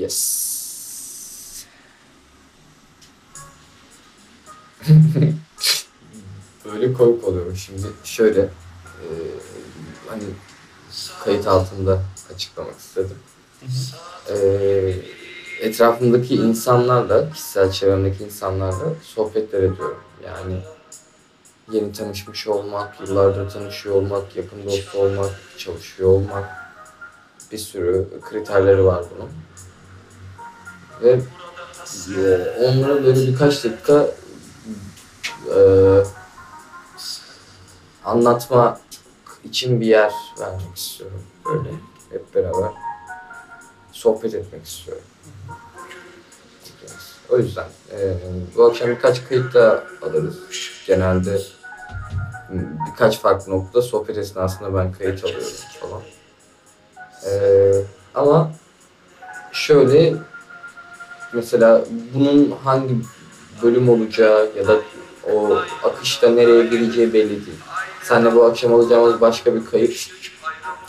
Yes. Böyle komik oluyor şimdi. Şöyle e, hani kayıt altında açıklamak istedim. E, etrafımdaki insanlarla, kişisel çevremdeki insanlarla sohbetler ediyorum. Yani yeni tanışmış olmak, yıllardır tanışıyor olmak, yakın dost olmak, çalışıyor olmak bir sürü kriterleri var bunun. Ve e, onlara böyle birkaç dakika e, anlatma için bir yer vermek istiyorum. Böyle hep beraber sohbet etmek istiyorum. O yüzden e, bu akşam birkaç kayıt da alırız. Genelde birkaç farklı noktada sohbet esnasında ben kayıt alıyorum falan. E, ama şöyle mesela bunun hangi bölüm olacağı ya da o akışta nereye gireceği belli değil. Senle bu akşam alacağımız başka bir kayıt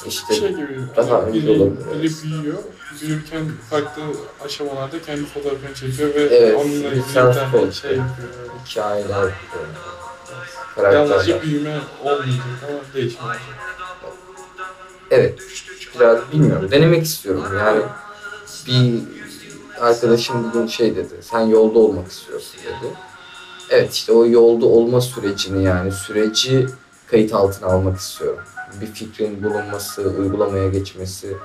işte şey gibi, daha hani biri, olabilir. biri büyüyor, büyürken farklı aşamalarda kendi fotoğrafını çekiyor ve Evet, onunla ilgili bir tane şey yapıyor. hikayeler, e, Yalnızca karakterler. büyüme olmayacak ama olacak. Evet, biraz bilmiyorum. Denemek istiyorum. Yani bir arkadaşım bugün şey dedi, sen yolda olmak istiyorsun dedi. Evet işte o yolda olma sürecini yani süreci kayıt altına almak istiyorum. Bir fikrin bulunması, uygulamaya geçmesi,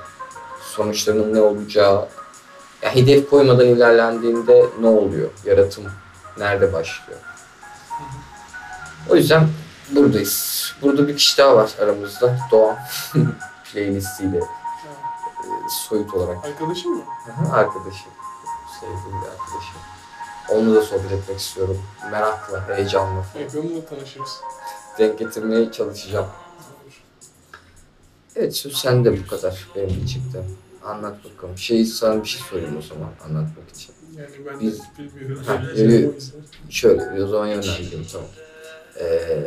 sonuçlarının ne olacağı, ya hedef koymadan ilerlendiğinde ne oluyor? Yaratım nerede başlıyor? O yüzden buradayız. Burada bir kişi daha var aramızda. Doğan. Playlistiyle e, soyut olarak Arkadaşın mı? Aha, arkadaşım. Sevdiğim bir arkadaşım. Onunla da sohbet etmek istiyorum. Merakla, heyecanla. Onunla tanışırız. Denk getirmeye çalışacağım. Evet söz sende bu kadar benim çıktı. Anlat bakalım. Şey sana bir şey sorayım o zaman anlatmak için. Yani ben Biz- de bilmiyorum. Ha, yüzden. Şöyle o zaman yönlendireyim tamam. Ee,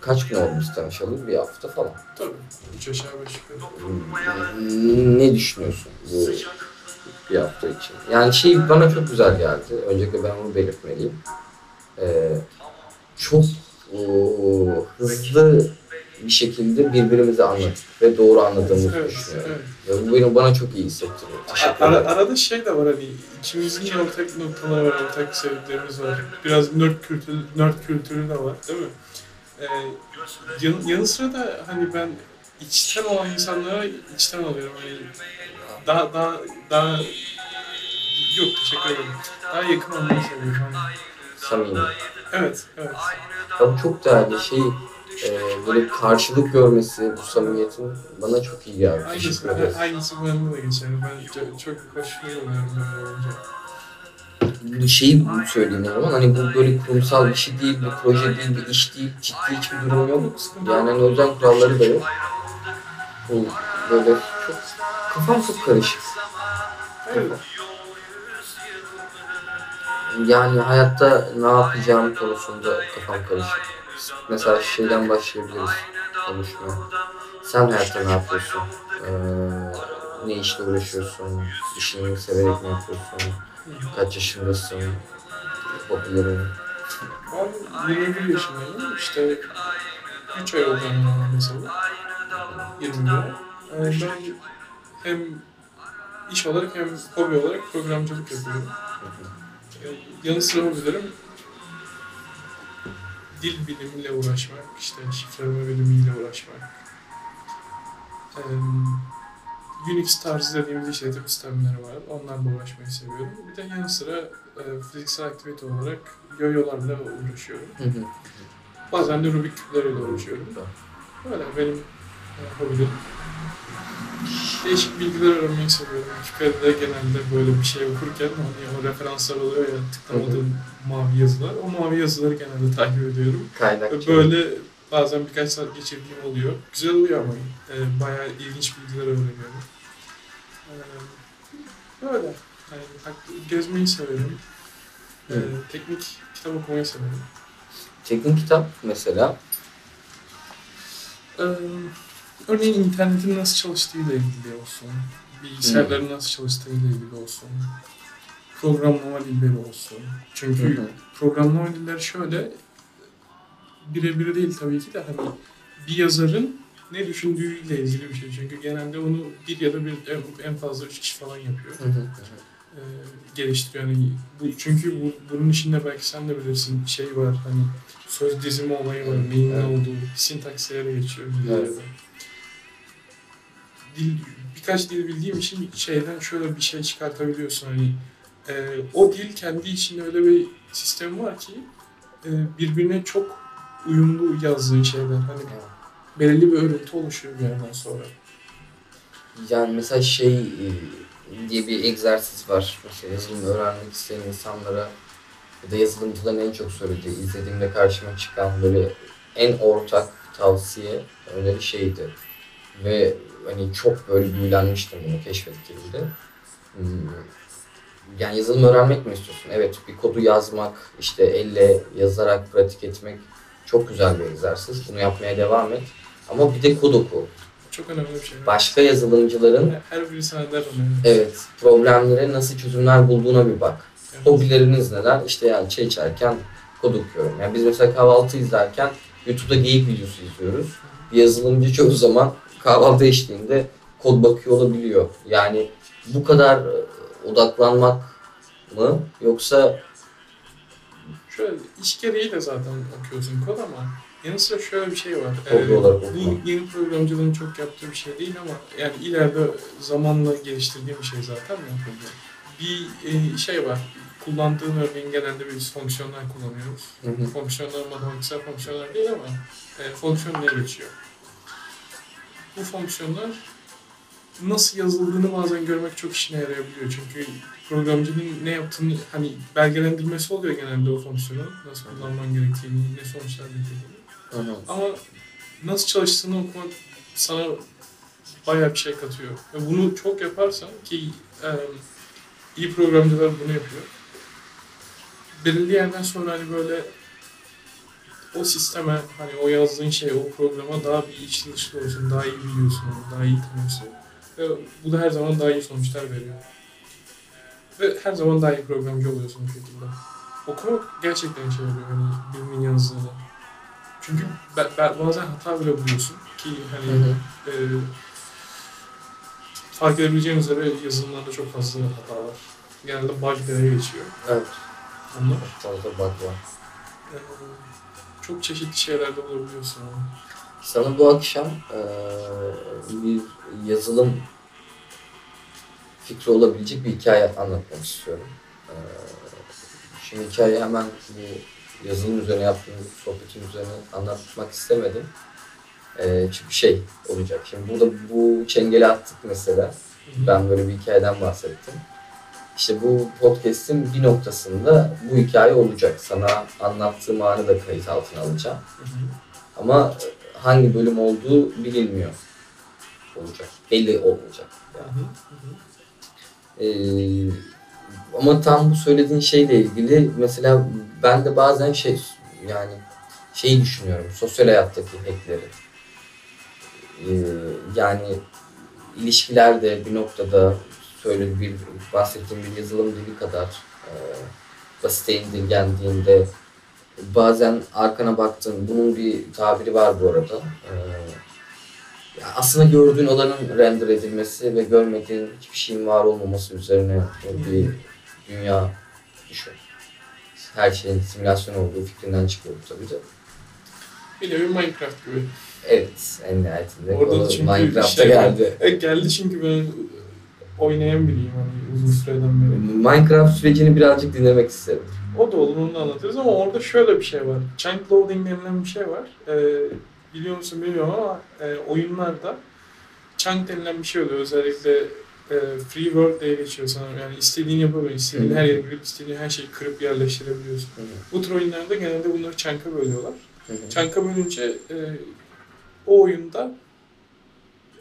kaç gün biz tanışalım? Bir hafta falan. Tabii. Üç aşağı beş yukarı. Hmm, Ne düşünüyorsun bu bir hafta için? Yani şey bana çok güzel geldi. Öncelikle ben bunu belirtmeliyim. Ee, çok o, hızlı bir şekilde birbirimizi anladık ve doğru anladığımızı Evet, düşünüyorum. evet. Ya bu beni bana çok iyi hissettiriyor. Teşekkür Ara, arada şey de var hani ikimizin de ortak noktaları var, ortak sevdiklerimiz var. Biraz nerd kültürü, nerd kültürü de var değil mi? Ee, yan, yanı sıra da hani ben içten olan insanlara içten alıyorum. Hani daha daha daha yok teşekkür ederim. Daha yakın olmayı seviyorum. Samimi. Evet, evet. Ya bu çok değerli şey e, böyle karşılık görmesi bu samimiyetin bana çok iyi geldi. Aynısı, ederim. aynısı bende de geçerli. Ben çok, çok hoşuma bir şeyi söyleyeyim o zaman. Hani bu böyle kurumsal bir şey değil, bir proje değil, bir iş değil, ciddi hiçbir durum yok. Yani hani o yüzden kuralları da yok. Bu böyle çok kafam çok karışık. Evet. Yani hayatta ne yapacağım konusunda kafam karışık. Mesela şeyden başlayabiliriz konuşmaya. Sen hayatta ne yapıyorsun? Ee, ne işle uğraşıyorsun? İşini severek mi yapıyorsun? Kaç yaşındasın? Hobilerin? Ben 21 yaşındayım. İşte 3 ay oldu mesela. 21 ay. Ee, ben hem iş olarak hem hobi olarak programcılık yapıyorum. Ee, yanı sıra hobilerim dil bilimiyle uğraşmak, işte şifreleme bilimiyle uğraşmak. Ee, Unix tarzı dediğimiz işletim sistemleri var. Onlarla uğraşmayı seviyorum. Bir de yanı sıra e, fiziksel aktivite olarak yoyolarla uğraşıyorum. Bazen de Rubik küpleriyle uğraşıyorum. Böyle benim e, hobilerim. Değişik bilgiler öğrenmeyi seviyorum. Wikipedia'da genelde böyle bir şey okurken hani o referanslar oluyor ya tıklamadığım mavi yazılar. O mavi yazıları genelde takip ediyorum. Kaynak. Ve Böyle bazen birkaç saat geçirdiğim oluyor. Güzel oluyor ama e, bayağı ilginç bilgiler öğreniyorum. E, böyle. Yani, gezmeyi severim. E, teknik kitap okumayı severim. Teknik kitap mesela. Ee, örneğin internetin nasıl çalıştığıyla ilgili olsun. bilgisayarların nasıl çalıştığıyla ilgili olsun, programlama dilleri olsun. Çünkü Hı hı. programlama dilleri şöyle birebir değil tabii ki de hani bir yazarın ne düşündüğüyle ilgili bir şey. Çünkü genelde onu bir ya da bir en- fazla üç kişi falan yapıyor. Hı hı. Ee, geliştiriyor. Yani bu, çünkü bu, bunun içinde belki sen de bilirsin şey var hani söz dizimi olayı var. Neyin ne Evet. olduğu. Sintaksiyere de geçiyor. Evet. Dil, birkaç dil bildiğim için şeyden şöyle bir şey çıkartabiliyorsun hani e, o dil kendi içinde öyle bir sistemi var ki e, birbirine çok uyumlu yazdığı şeyler. Hani belirli bir örüntü oluşuyor bir yerden sonra. Yani mesela şey e, diye bir egzersiz var. Mesela yazılım öğrenmek isteyen insanlara ya da yazılımcıların en çok söylediği, izlediğimde karşıma çıkan böyle en ortak tavsiye öneri şeydi. Ve hani çok böyle büyülenmiştim bunu keşfettiğimde. Hmm, Yani yazılım öğrenmek mi istiyorsun? Evet bir kodu yazmak, işte elle yazarak pratik etmek çok güzel bir egzersiz. Bunu yapmaya devam et. Ama bir de kod oku. Çok önemli bir şey. Başka yazılımcıların Her sana der onu. Evet, problemlere nasıl çözümler bulduğuna bir bak. Evet. Hobileriniz neler? İşte yani çay içerken kod okuyorum. Yani biz mesela kahvaltı izlerken YouTube'da geyik videosu izliyoruz. Bir yazılımcı çoğu zaman kahvaltı eşliğinde kod bakıyor olabiliyor. Yani bu kadar e, odaklanmak mı yoksa Şöyle iş gereği de zaten okuyorsun kod ama yanı sıra şöyle bir şey var. Okuma. bu yeni programcılığın çok yaptığı bir şey değil ama yani ileride zamanla geliştirdiğim bir şey zaten mi? Bir e, şey var. Kullandığın örneğin genelde biz fonksiyonlar kullanıyoruz. Hı hı. Fonksiyonlar matematiksel fonksiyonlar değil ama e, fonksiyon diye geçiyor. Bu fonksiyonlar nasıl yazıldığını bazen görmek çok işine yarayabiliyor. Çünkü programcının ne yaptığını hani belgelendirmesi oluyor genelde o fonksiyonu. Nasıl kullanman gerektiğini, ne sonuçlar getirdiğini. Hı hı. Ama nasıl çalıştığını okumak sana bayağı bir şey katıyor. Ve bunu çok yaparsan ki e, iyi programcılar bunu yapıyor. Belirli yerden sonra hani böyle o sisteme, hani o yazdığın şey, o programa daha bir içli dışlı olsun, daha iyi biliyorsun daha iyi tanıyorsun. Ve bu da her zaman daha iyi sonuçlar veriyor. Ve her zaman daha iyi programcı oluyorsun bu şekilde. Okumak gerçekten şey oluyor, hani birinin yazdığını. Çünkü ben, ben bazen hata bile buluyorsun ki hani Hı hı. e, fark edebileceğin üzere yazılımlarda çok fazla hata var. Genelde bug geçiyor. Evet, Onlar. fazla bug var. E, çok çeşitli şeylerde bulabiliyorsun. Sana bu akşam eee, bir yazılım fikri olabilecek bir hikaye anlatmak istiyorum. Eee, şimdi hikayeyi hemen bu yazılım üzerine yaptığımız sohbetin üzerine anlatmak istemedim. Eee, çünkü şey olacak. Şimdi burada bu çengeli attık mesela. Ben böyle bir hikayeden bahsettim. İşte bu podcast'in bir noktasında bu hikaye olacak. Sana anlattığım anı da kayıt altına alacağım. Hı hı. Ama hangi bölüm olduğu bilinmiyor. Olacak. Belli olmayacak. Yani. hı. Ee, ama tam bu söylediğin şeyle ilgili mesela ben de bazen şey yani şeyi düşünüyorum. Sosyal hayattaki hackleri. Ee, yani ilişkilerde bir noktada söyle bir bahsettiğim bir yazılım dili kadar e, basite indirgendiğinde bazen arkana baktın bunun bir tabiri var bu arada. Ya aslında gördüğün olanın render edilmesi ve görmediğin hiçbir şeyin var olmaması üzerine bir dünya düşün. Her şeyin simülasyon olduğu fikrinden çıkıyor tabii de. Bir nevi Minecraft gibi. Evet, en nihayetinde Orada o çünkü Minecraft'a şey- geldi. E, geldi çünkü ben oynayan biriyim hani uzun süreden beri. Minecraft sürecini birazcık dinlemek isterim. O da olur onu da anlatırız ama orada şöyle bir şey var. Chunk loading denilen bir şey var. Ee, biliyor musun bilmiyorum ama e, oyunlarda chunk denilen bir şey oluyor. Özellikle e, free world diye geçiyor sana. Yani istediğini yapabiliyorsun. İstediğin Hı. her yere girip istediğin her şeyi kırıp yerleştirebiliyorsun. Bu tür oyunlarda genelde bunları chunk'a bölüyorlar. Chunk'a bölünce e, o oyunda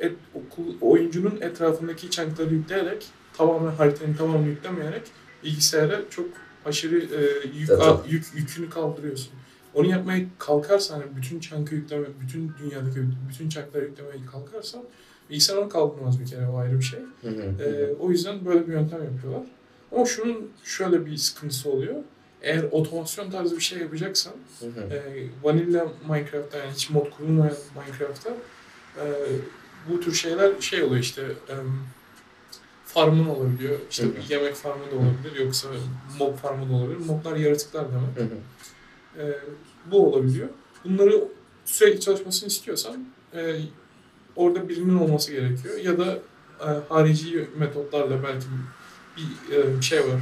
et, okul, oyuncunun etrafındaki chunk'ları yükleyerek tamamen haritanın tamamını yüklemeyerek bilgisayara çok aşırı e, yük, al- yük, yükünü kaldırıyorsun. Onu yapmaya kalkarsan, bütün chunk'ı yükleme, bütün dünyadaki bütün chunk'ları yüklemeye kalkarsan Bilgisayar onu kaldırmaz bir kere o ayrı bir şey. Hı hı, hı hı. o yüzden böyle bir yöntem yapıyorlar. Ama şunun şöyle bir sıkıntısı oluyor. Eğer otomasyon tarzı bir şey yapacaksan Hı hı. e, vanilla Minecraft'ta yani hiç mod kurulmayan Minecraft'ta e, bu tür şeyler şey oluyor işte e, farmın olabiliyor. İşte bir yemek farmı da olabilir yoksa mob farmı da olabilir. Moblar yaratıklar demek. Hı hı. E, bu olabiliyor. Bunları sürekli çalışmasını istiyorsan e, orada birinin olması gerekiyor. Ya da e, harici metotlarla belki bir e, şey var.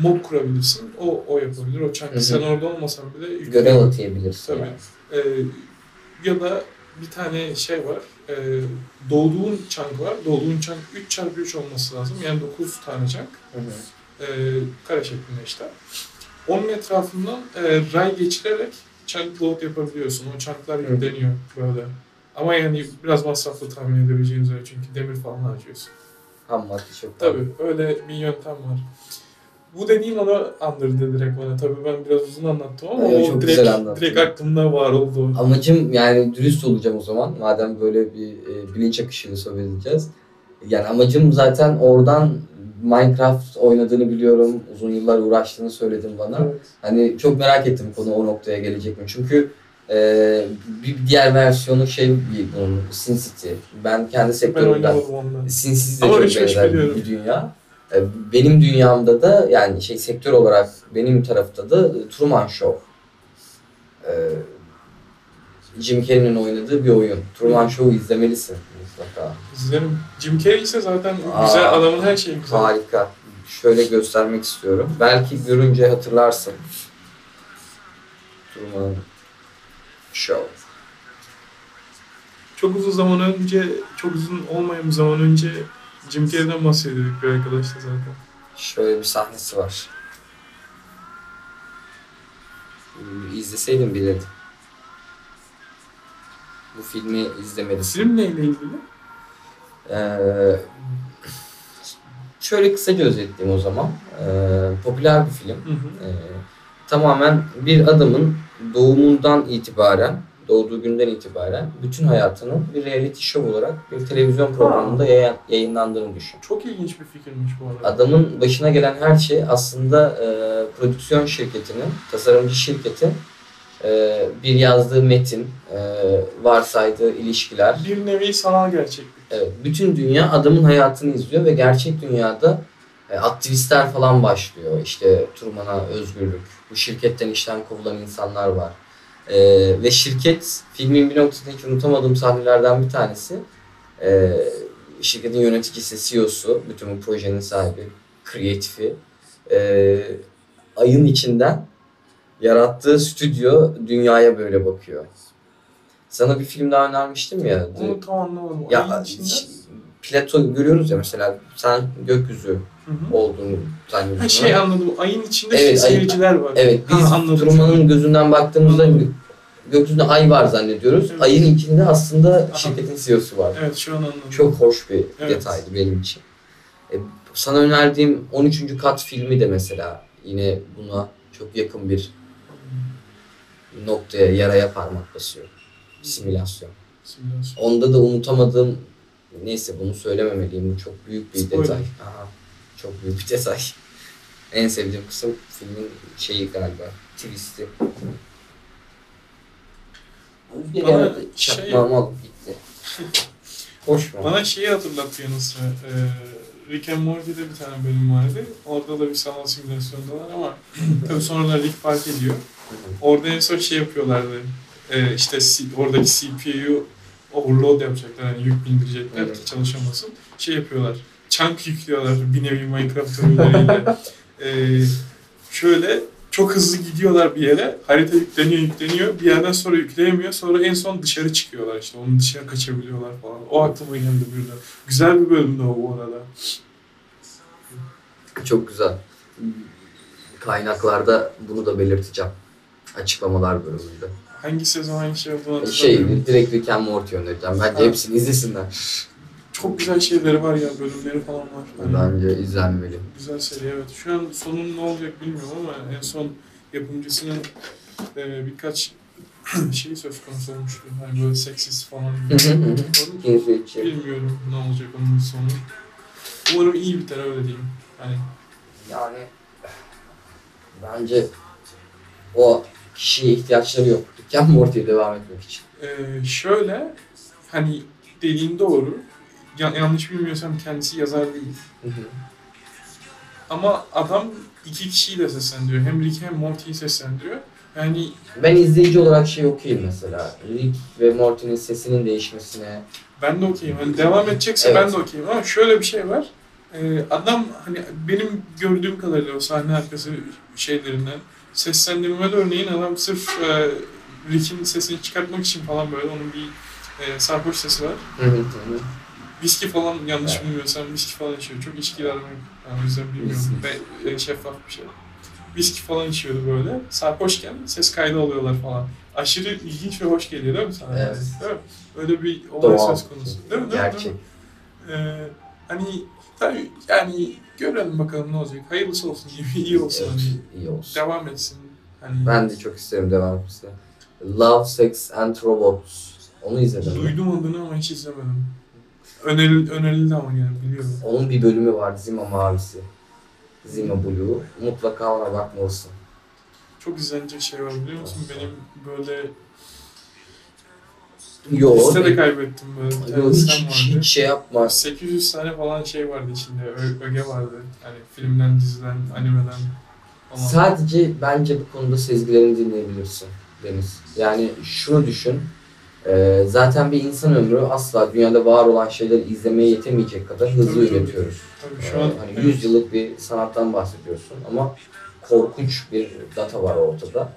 Mod kurabilirsin. O o yapabilir. O Hı hı. sen orada olmasan bile Görev atayabilirsin. Tabii. yani. E, ya da bir tane şey var. E, doğduğun chunk var. Doğduğun chunk 3 çarpı 3 olması lazım. Yani 9 tane hı. E, kare şeklinde işte. Onun etrafından e, ray geçirerek chunk load yapabiliyorsun. O chunklar Hı. yükleniyor böyle. Ama yani biraz masraflı tahmin edebileceğiniz öyle çünkü demir falan harcıyorsun. Ham madde çok Tabii öyle bir yöntem var. Bu dediğin onu andırdı direkt bana. Tabii ben biraz uzun anlattım ama Evet, o direkt, direkt aklımda var oldu. Amacım yani dürüst olacağım o zaman. Madem böyle bir e, bilinç akışıyla sohbet edeceğiz. Yani amacım zaten oradan Minecraft oynadığını biliyorum. Uzun yıllar uğraştığını söyledin bana. Evet. Hani çok merak ettim konu o noktaya gelecek mi? Çünkü e, bir diğer versiyonu şey bunun Sin City. Ben kendi sektörümden. Sin City de Ama çok benzer bir dünya. E, Benim dünyamda da yani şey sektör olarak benim tarafta da Truman Show. E, Jim Carrey'nin oynadığı bir oyun. Truman Show'u izlemelisin mutlaka. İzlerim. Jim Carrey ise zaten Aa, güzel adamın her şeyi güzel. Harika. Şöyle göstermek istiyorum. Belki görünce hatırlarsın. Truman Show. Çok uzun zaman önce, çok uzun olmayan bir zaman önce Jim Carrey'den bahsediyorduk bir arkadaşla zaten. Şöyle bir sahnesi var. Hmm, İzleseydim bilirdim. Bu filmi izlemelisin. Film neyle ilgili? Ee, şöyle kısaca özetleyeyim o zaman. Ee, popüler bir film. Hı hı. Ee, tamamen bir adamın doğumundan itibaren, doğduğu günden itibaren bütün hayatının bir reality show olarak bir televizyon programında yayın- yayınlandığını düşün. Çok ilginç bir fikirmiş bu arada. Adamın başına gelen her şey aslında e, prodüksiyon şirketinin, tasarımcı şirketin e, bir yazdığı metin, e, varsaydığı ilişkiler, Bir nevi sanal gerçeklik. Evet, bütün dünya adamın hayatını izliyor ve gerçek dünyada e, aktivistler falan başlıyor. İşte Truman'a özgürlük, bu şirketten işten kovulan insanlar var. E, ve şirket, filmin bir noktasında hiç unutamadığım sahnelerden bir tanesi. E, şirketin yöneticisi, CEO'su, bütün bu projenin sahibi, kreatifi. E, ayın içinden yarattığı stüdyo dünyaya böyle bakıyor. Sana bir film daha önermiştim ya. Onu tam anlamadım. ya Plato görüyoruz ya mesela sen gökyüzü Olduğunu zannediyorsun. Ha, şey anladım. Ayın içinde Evet, ayın- seyirciler var. Evet biz Ha, anladım. Truman'ın gözünden baktığımızda Anladım. gökyüzünde ay var zannediyoruz. Evet. Ayın içinde aslında Aha. şirketin CEO'su var. Evet şu an anladım. Çok hoş bir Evet. detaydı benim için. E, sana önerdiğim 13. Kat filmi de mesela yine buna çok yakın bir noktaya, yaraya parmak basıyor. Simülasyon. Simülasyon. Onda da unutamadığım neyse bunu söylememeliyim. Bu çok büyük bir Spoiler. detay. Aha, çok büyük bir detay. En sevdiğim kısım filmin şeyi galiba. Twist'i. Bir Bana yerde şey- çakmağımı alıp gitti. Hoş mu? Bana şeyi sıra. Ee, Rick and Morty'de bir tane bölüm vardı. Orada da bir sanal simülasyondalar ama tabii sonradan Rick fark ediyor. Orada en son şey yapıyorlardı. Ee, işte C- oradaki CPU overload yapacaklar. Yani yük bindirecekler Evet. ki çalışamasın. Şey yapıyorlar. Chunk yüklüyorlar bir nevi Minecraft ürünleriyle. ee, şöyle çok hızlı gidiyorlar bir yere. Harita yükleniyor yükleniyor. Bir yerden sonra yükleyemiyor. Sonra en son dışarı çıkıyorlar işte. Onun dışarı kaçabiliyorlar falan. O aklıma geldi birden. Güzel bir bölümdü o bu arada. Çok güzel. Kaynaklarda bunu da belirteceğim. Açıklamalar bölümünde. Hangi sezon hangi şey olduğunu Şey, direkt Rick and Morty önereceğim. Bence Ha. hepsini izlesinler. Çok güzel şeyleri var ya. Bölümleri falan var. Hani Bence izlenmeli. Güzel seri evet. Şu an sonun ne olacak bilmiyorum ama en son yapımcısının e, birkaç şey söz konusu olmuştu. Hani böyle seksist falan. Cinsiyetçi. bilmiyorum ne olacak onun sonu. Umarım iyi biter öyle diyeyim. Hani Yani bence o kişiye ihtiyaçları yok. Rick and Morty'ye devam etmek için. Ee, şöyle hani dediğin doğru. Ya- yanlış bilmiyorsam kendisi yazar değil. Hı hı. Ama adam iki kişiyi de seslendiriyor. Hem Rick hem Morty'yi seslendiriyor. Yani Ben izleyici olarak şey okuyayım mesela. Rick ve Morty'nin sesinin değişmesine. ben de okeyim. Hani devam edecekse Evet. ben de okeyim. Ama şöyle bir şey var. Ee, adam hani benim gördüğüm kadarıyla o sahne arkası şeylerinden seslendirmede örneğin adam sırf e, Rick'in sesini çıkartmak için falan böyle onun bir e, sarhoş sesi var. Hı hı. Viski falan yanlış Evet. bilmiyorsam viski falan içiyor. Çok içkiler yok. Yani o yüzden bilmiyorum. Ve e, şeffaf bir şey. Viski falan içiyordu böyle. Sarhoşken ses kaydı alıyorlar falan. Aşırı ilginç ve hoş geliyor değil mi sana? Evet. Değil mi? Öyle bir olay Doğal. söz konusu. Değil mi? Değil? Gerçek. Değil mi? Ee, hani tabii yani görelim bakalım ne olacak. Hayırlısı olsun iyi, iyi olsun Evet, hani. iyi olsun. Devam etsin. Hani Ben de çok isterim devam etmesini. Love, Sex and Robots. Onu izledim duydum adını ama hiç izlemedim. Öneril, önerildi ama yani biliyorum. Onun bir bölümü var Zima Mavisi. Zima Blue. Mutlaka ona bakmalısın. Çok izlenecek şey var biliyor musun? Benim böyle Yo, liste de kaybettim böyle Yo, hiç, hiç, hiç şey yapma. 800 tane falan şey vardı içinde. Ö- öge vardı. Hani filmden, diziden, animeden falan. Sadece bence bu konuda sezgilerini dinleyebilirsin Deniz. Yani şunu düşün. E, zaten bir insan ömrü asla dünyada var olan şeyleri izlemeye yetemeyecek kadar hızlı Tabii, üretiyoruz. Tabii şu an hani evet. 100 yıllık bir sanattan bahsediyorsun ama korkunç bir data var ortada.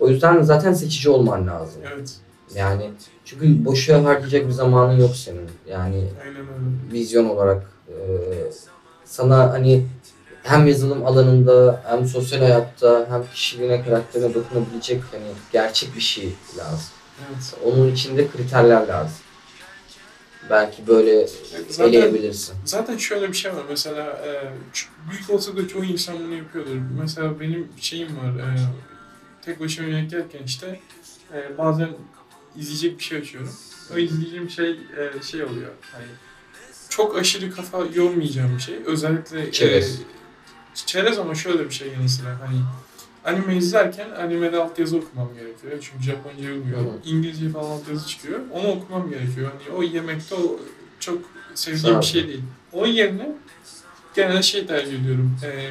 O yüzden zaten seçici olman lazım. Evet. Yani çünkü boşa harcayacak bir zamanın yok senin. Yani Aynen öyle. vizyon olarak e, sana hani hem yazılım alanında hem sosyal hayatta hem kişiliğine karakterine dokunabilecek hani gerçek bir şey lazım. Evet. Onun içinde kriterler lazım. Belki böyle Zaten, eleyebilirsin. zaten şöyle bir şey var. Mesela e, büyük olsa da çoğu insan bunu yapıyordur. Mesela benim şeyim var. E, tek başıma yemek yerken işte e, bazen izleyecek bir şey açıyorum. O izleyeceğim şey e, şey oluyor. Hani çok aşırı kafa yormayacağım bir şey. Özellikle Çerez. E, çerez ama şöyle bir şey yanı sıra hani anime izlerken animede altyazı okumam gerekiyor. Çünkü Japonca bilmiyorum. Hı İngilizce falan altyazı çıkıyor. Onu okumam gerekiyor. Hani o yemekte o çok sevdiğim bir şey değil. Onun yerine genelde şey tercih ediyorum. Ee,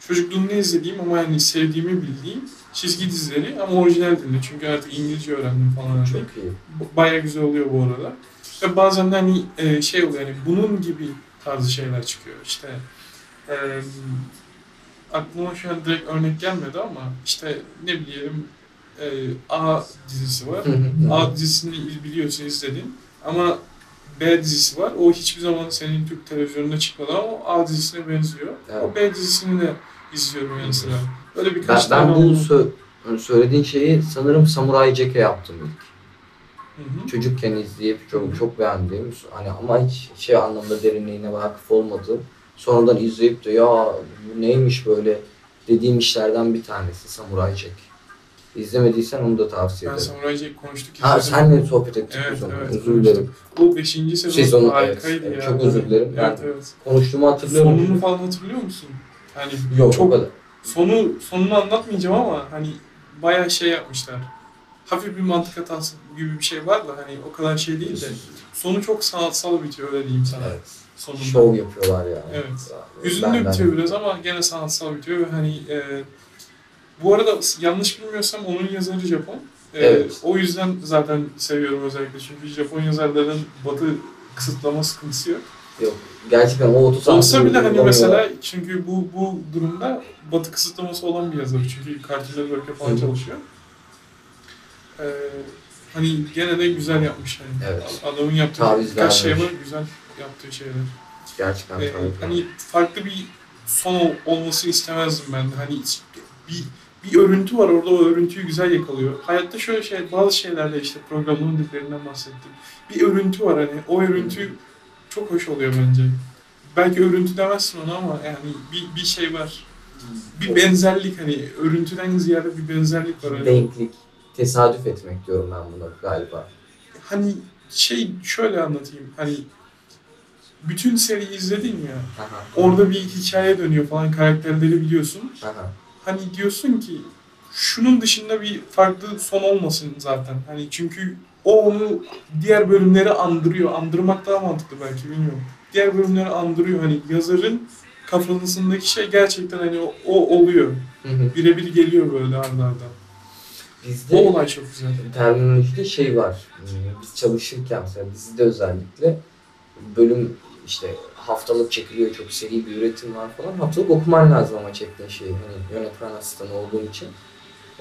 çocukluğumda izlediğim ama yani sevdiğimi bildiğim çizgi dizileri ama orijinal dilde. Çünkü artık İngilizce öğrendim falan. Hani. Çok iyi. Baya güzel oluyor bu arada. Ve bazen de hani e, şey oluyor hani bunun gibi tarzı şeyler çıkıyor. İşte e, aklıma şu an direkt örnek gelmedi ama işte ne bileyim e, A dizisi var. A dizisini iz- biliyorsun izledin ama B dizisi var. O hiçbir zaman senin Türk televizyonunda çıkmadı ama o A dizisine benziyor. Evet. O B dizisini de izliyorum yanı sıra. Öyle Ben, birkaç ben tane bu sö- söylediğin şeyi sanırım Samurai Jack'e yaptım ilk. Hı hı. çocukken izleyip çok çok beğendiğim hani ama hiç şey anlamda derinliğine vakıf olmadığım sonradan izleyip de ya bu neymiş böyle dediğim işlerden bir tanesi Samurai Jack. İzlemediysen onu da tavsiye Ben ederim. Samurai Jack konuştuk. Ha senle sohbet ettik Evet, biz onu. evet, özür dilerim. Bu 5. sezon Sezonu, harikaydı evet. ya. Çok özür dilerim. Evet, Ben- evet. Konuştuğumu hatırlıyorum. Sonunu falan hatırlıyor musun? Hani Yok çok o kadar. sonu sonunu anlatmayacağım ama hani bayağı şey yapmışlar. Hafif bir mantık hatası gibi bir şey var da hani o kadar şey değil de sonu çok sanatsal bitiyor öyle diyeyim sana. Evet. Sonunda. Şov yapıyorlar yani. Evet. Yani benden- bitiyor biraz ama gene sanatsal bitiyor hani e, bu arada yanlış bilmiyorsam onun yazarı Japon. E, Evet. O yüzden zaten seviyorum özellikle çünkü Japon yazarların batı kısıtlama sıkıntısı yok. Yok. Gerçekten o 30 Olsa bile hani mesela çünkü bu bu durumda batı kısıtlaması olan bir yazar çünkü Cartoon Network'e falan Hı çalışıyor. Ee, hani gene de güzel yapmış hani. Evet. Adamın yaptığı Taviz birkaç şey var güzel yaptığı şeyler. Gerçekten Ee, tabii. hani farklı bir son ol- olmasını istemezdim ben de. Hani bir bir örüntü var orada o örüntüyü güzel yakalıyor. Hayatta şöyle şey bazı şeylerle işte programlama dillerinden bahsettim. Bir örüntü var hani o örüntü çok hoş oluyor bence. Belki örüntü demezsin ona ama yani bir, bir şey var. Bir benzerlik hani örüntüden ziyade bir benzerlik var. Hani. Denklik. tesadüf etmek diyorum ben buna galiba. Hani şey şöyle anlatayım. Hani bütün seriyi izledin ya. Aha. Orada bir hikaye dönüyor falan karakterleri biliyorsun. Aha. Hani diyorsun ki şunun dışında bir farklı son olmasın zaten. Hani çünkü o onu diğer bölümleri andırıyor. Andırmak daha mantıklı belki bilmiyorum. Diğer bölümleri andırıyor. Hani yazarın kafasındaki şey gerçekten hani o, o oluyor. Birebir geliyor böyle arda arda. Bizde O olay çok güzel. terminolojide şey var. Hmm, Biz çalışırken mesela dizide özellikle bölüm işte haftalık çekiliyor çok seri bir üretim var falan. Haftalık okuman lazım ama çektiğin şeyi. Hani yönetmen asistanı olduğun için.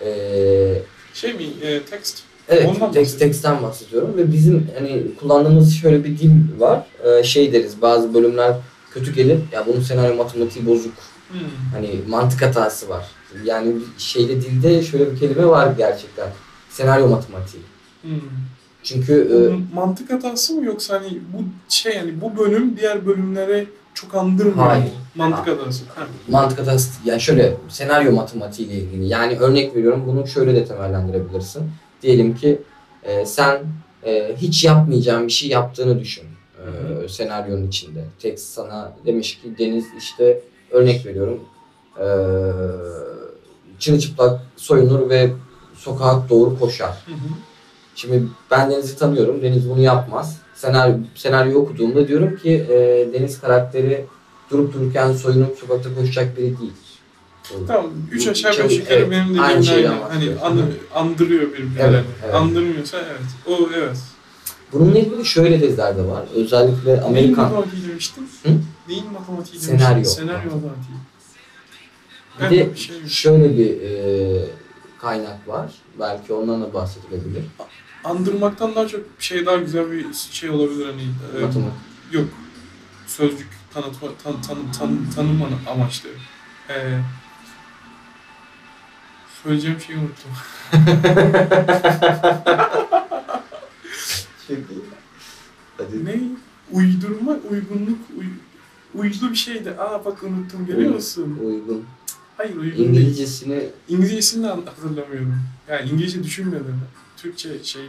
Ee, Şey mi? E, text. evet Ondan tekst bahsediyorum. ve bizim hani kullandığımız şöyle bir dil var. Ee, şey deriz bazı bölümler kötü gelir. Ya bunun senaryo matematiği bozuk. Hmm. Hani mantık hatası var. Yani şeyde dilde şöyle bir kelime var gerçekten. Senaryo matematiği. Hmm. Çünkü e, mantık hatası mı yoksa hani bu şey yani bu bölüm diğer bölümlere çok andırmıyor. Hayır. Mantık hatası. Ha. mantık hatası yani şöyle senaryo matematiği ile ilgili. Yani örnek veriyorum bunu şöyle de temellendirebilirsin. Diyelim ki e, sen e, hiç yapmayacağın bir şey yaptığını düşün. E, senaryonun içinde. Tekst sana demiş ki Deniz işte örnek veriyorum. E, çırılçıplak soyunur ve sokağa doğru koşar. Hı hı. Şimdi ben Deniz'i tanıyorum. Deniz bunu yapmaz. Senaryo, senaryo okuduğumda diyorum ki e, Deniz karakteri durup dururken soyunup sokakta koşacak biri değil. Tamam. Üç aşağı beş yukarı evet, benim dediğim aynı şeyden Hani anı, andırıyor birbirlerini. Evet, evet. Andırmıyorsa evet. O evet. Bununla ilgili şöyle tezler de var. Özellikle Neyin Amerikan matematiği demiştin? Hı? Neyin matematiği Senaryo. demiştin? Senaryo matematiği. bir de bir şey şöyle bir e, kaynak var. Belki ondan da bahsedilebilir. Andırmaktan daha çok şey daha güzel bir şey olabilir hani. e, Matematik. Yok. Sözcük tanıtma, tan, tan, tan, tanıma amaçlı. Ee, söyleyeceğim şeyi unuttum. Hadi. ne? Uydurma, uygunluk, uy, uydu bir şeydi. Aa bak unuttum görüyor musun? Uygun. Hayır uygun değil. İngilizcesini İngilizcesini de hatırlamıyorum. Yani İngilizce düşünmedim. Türkçe şey.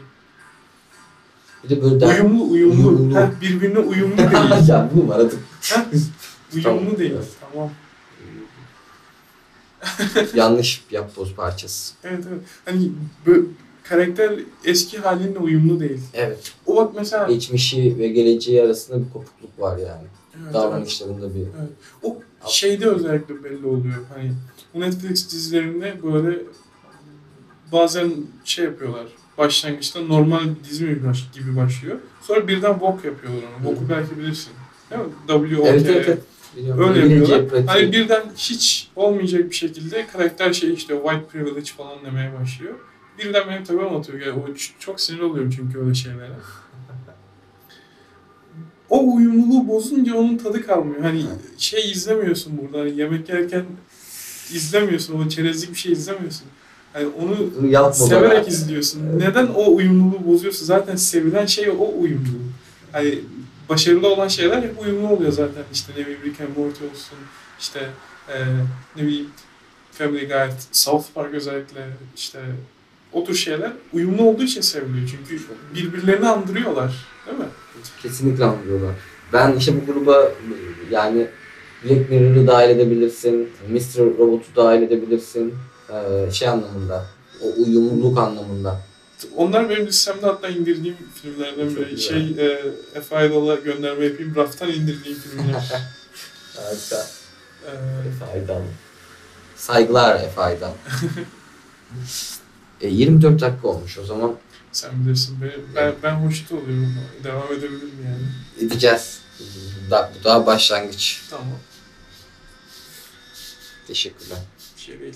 bir de böyle der... Uyumlu, uyumlu. Uyumlu. Ha, birbirine uyumlu değil. ya bunu aradık. Ha? uyumlu Tamam, değil. evet. Tamam. Yanlış yapboz parçası. Evet evet. Hani bu karakter eski halinle uyumlu değil. Evet. O bak mesela Geçmişi ve geleceği arasında bir kopukluk var yani. Evet, evet. Davranışlarında bir O şeyde özellikle belli oluyor. Hani bu Netflix dizilerinde böyle bazen şey yapıyorlar. Başlangıçta normal bir dizi mi baş- gibi başlıyor. Sonra birden Wok yapıyorlar onu. Wok'u belki bilirsin. Değil mi? W-O-K. Evet evet evet. Biliyorum. Öyle yapıyorlar. Hani birden hiç olmayacak bir şekilde karakter şey işte white privilege falan demeye başlıyor. Birden benim tepem atıyor. Yani o çok sinir oluyorum çünkü öyle şeylere. O uyumluluğu bozunca onun tadı kalmıyor. Hani şey izlemiyorsun burada. Hani yemek yerken izlemiyorsun. O çerezlik bir şey izlemiyorsun. Hani onu yapma severek bana. izliyorsun. Evet. Neden o uyumluluğu bozuyorsun? Zaten sevilen şey o uyumluluğu. Hani başarılı olan şeyler hep uyumlu oluyor zaten. İşte ne bileyim Rick and Morty olsun, işte e, ne bileyim Family Guy, South Park özellikle işte o tür şeyler uyumlu olduğu için seviliyor. Çünkü birbirlerini andırıyorlar. Değil mi? Kesinlikle anlıyorlar. Ben işte bu gruba yani Black Mirror'ı dahil edebilirsin, Mr. Robot'u dahil edebilirsin. Ee, şey anlamında, o uyumluluk anlamında. Onlar benim listemde hatta indirdiğim filmlerden Çok biri. güzel. Şey, e, Efe Aydal'a gönderme yapayım. Raftan indirdiğim filmler. Harika. e, Efe Aydal. Saygılar Efe Aydal. e, 24 dakika olmuş o zaman sen bilirsin. Ben, ben, ben hoşnut oluyorum. Devam edebilirim yani. edeceğiz. Da, bu daha başlangıç. Tamam. Teşekkürler. Bir şey değil.